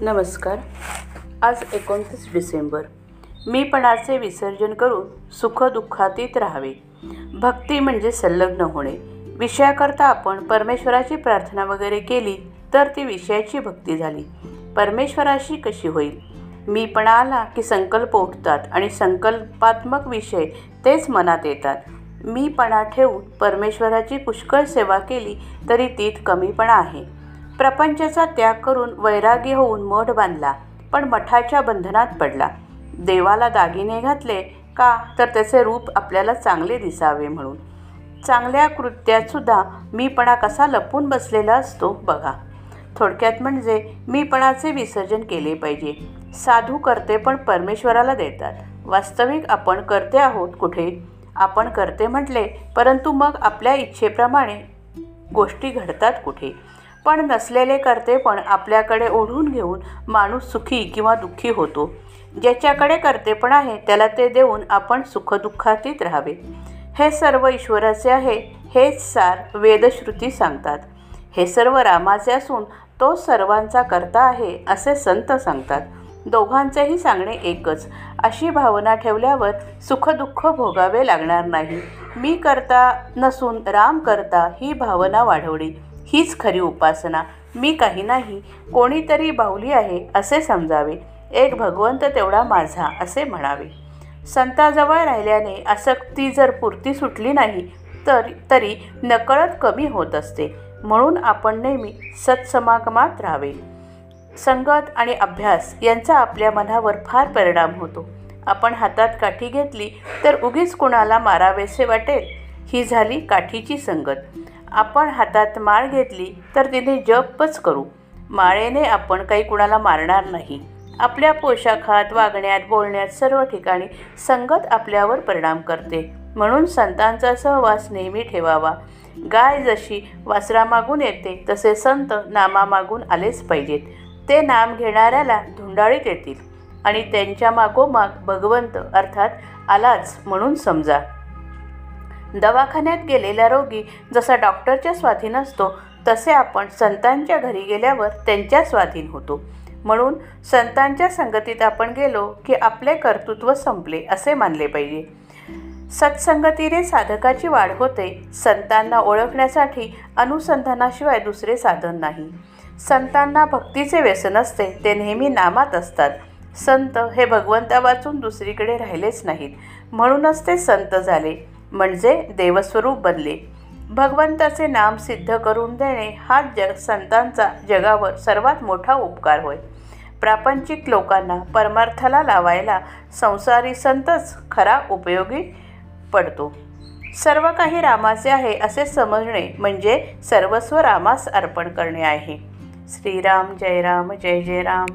नमस्कार. आज एकोणतीस डिसेंबर. मीपणाचे विसर्जन करून सुखदुःखातीत राहावे. भक्ती म्हणजे संलग्न होणे. विषयाकरता आपण परमेश्वराची प्रार्थना वगैरे केली तर ती विषयाची भक्ती झाली. परमेश्वराशी कशी होईल? मीपणा आला की संकल्प उठतात आणि संकल्पात्मक विषय तेच मनात येतात. मीपणा ठेवून परमेश्वराची पुष्कळ सेवा केली तरी तीत कमीपणा आहे. प्रपंचाचा त्याग करून वैरागी होऊन मठ बांधला पण मठाच्या बंधनात पडला. देवाला दागिने घातले का तर त्याचे रूप आपल्याला चांगले दिसावे म्हणून. चांगल्या कृत्यातसुद्धा मीपणा कसा लपून बसलेला असतो बघा. थोडक्यात म्हणजे मीपणाचे विसर्जन केले पाहिजे. साधू करते पण परमेश्वराला देतात. वास्तविक आपण करते आहोत कुठे? आपण करते म्हटले परंतु मग आपल्या इच्छेप्रमाणे गोष्टी घडतात कुठे? पण नसलेले करते पण आपल्याकडे ओढून घेऊन माणूस सुखी किंवा दुःखी होतो. ज्याच्याकडे करते पण आहे त्याला ते देऊन आपण सुखदुःखातीत राहावे. हे सर्व ईश्वराचे आहे हेच सार वेदश्रुती सांगतात. हे सर्व रामाचे असून तो सर्वांचा करता आहे असे संत सांगतात. दोघांचेही सांगणे एकच. अशी भावना ठेवल्यावर सुखदुःख भोगावे लागणार नाही. मी करता नसून राम करता ही भावना वाढवली. हीच खरी उपासना. मी काही नाही कोणीतरी बाहुली आहे असे समजावे. एक भगवंत तेवढा माझा असे म्हणावे. संताजवळ राहिल्याने आसक्ती जर पुरती सुटली नाही तर तरी नकळत कमी होत असते. म्हणून आपण नेहमी सत्समागमात राहावे. संगत आणि अभ्यास यांचा आपल्या मनावर फार परिणाम होतो. आपण हातात काठी घेतली तर उगीच कुणाला मारावेसे वाटेल? ही झाली काठीची संगत. आपण हातात माळ घेतली तर तिने जपच करू. माळेने आपण काही कुणाला मारणार नाही. आपल्या पोशाखात वागण्यात बोलण्यात सर्व ठिकाणी संगत आपल्यावर परिणाम करते. म्हणून संतांचा सहवास नेहमी ठेवावा. गाय जशी वासरामागून येते तसे संत नामामागून आलेच पाहिजेत. ते नाम घेणाऱ्याला धुंडाळीत येतील. आणि त्यांच्या मागोमाग भगवंत अर्थात आलाच म्हणून समजा. दवाखान्यात गेलेला रोगी जसा डॉक्टरच्या स्वाधीन असतो तसे आपण संतांच्या घरी गेल्यावर त्यांच्या स्वाधीन होतो. म्हणून संतांच्या संगतीत आपण गेलो की आपले कर्तृत्व संपले असे मानले पाहिजे. सत्संगतीने साधकाची वाढ होते संतांना ओळखण्यासाठी अनुसंधानाशिवाय दुसरे साधन नाही. संतांना भक्तीचे व्यसन असते ते नेहमी नामात असतात. संत हे भगवंता वाचून दुसरीकडे राहिलेच नाहीत. म्हणूनच ते संत झाले. म्हणजे देवस्वरूप बनले. भगवंताचे नाम सिद्ध करून देणे हा जग संतांचा जगावर सर्वात मोठा उपकार होय. प्रापंचिक लोकांना परमार्थाला लावायला संसारी संतच खरा उपयोगी पडतो. सर्व काही रामाचे आहे असे समजणे म्हणजे सर्वस्व रामास अर्पण करणे आहे. श्रीराम जय राम जय जय राम.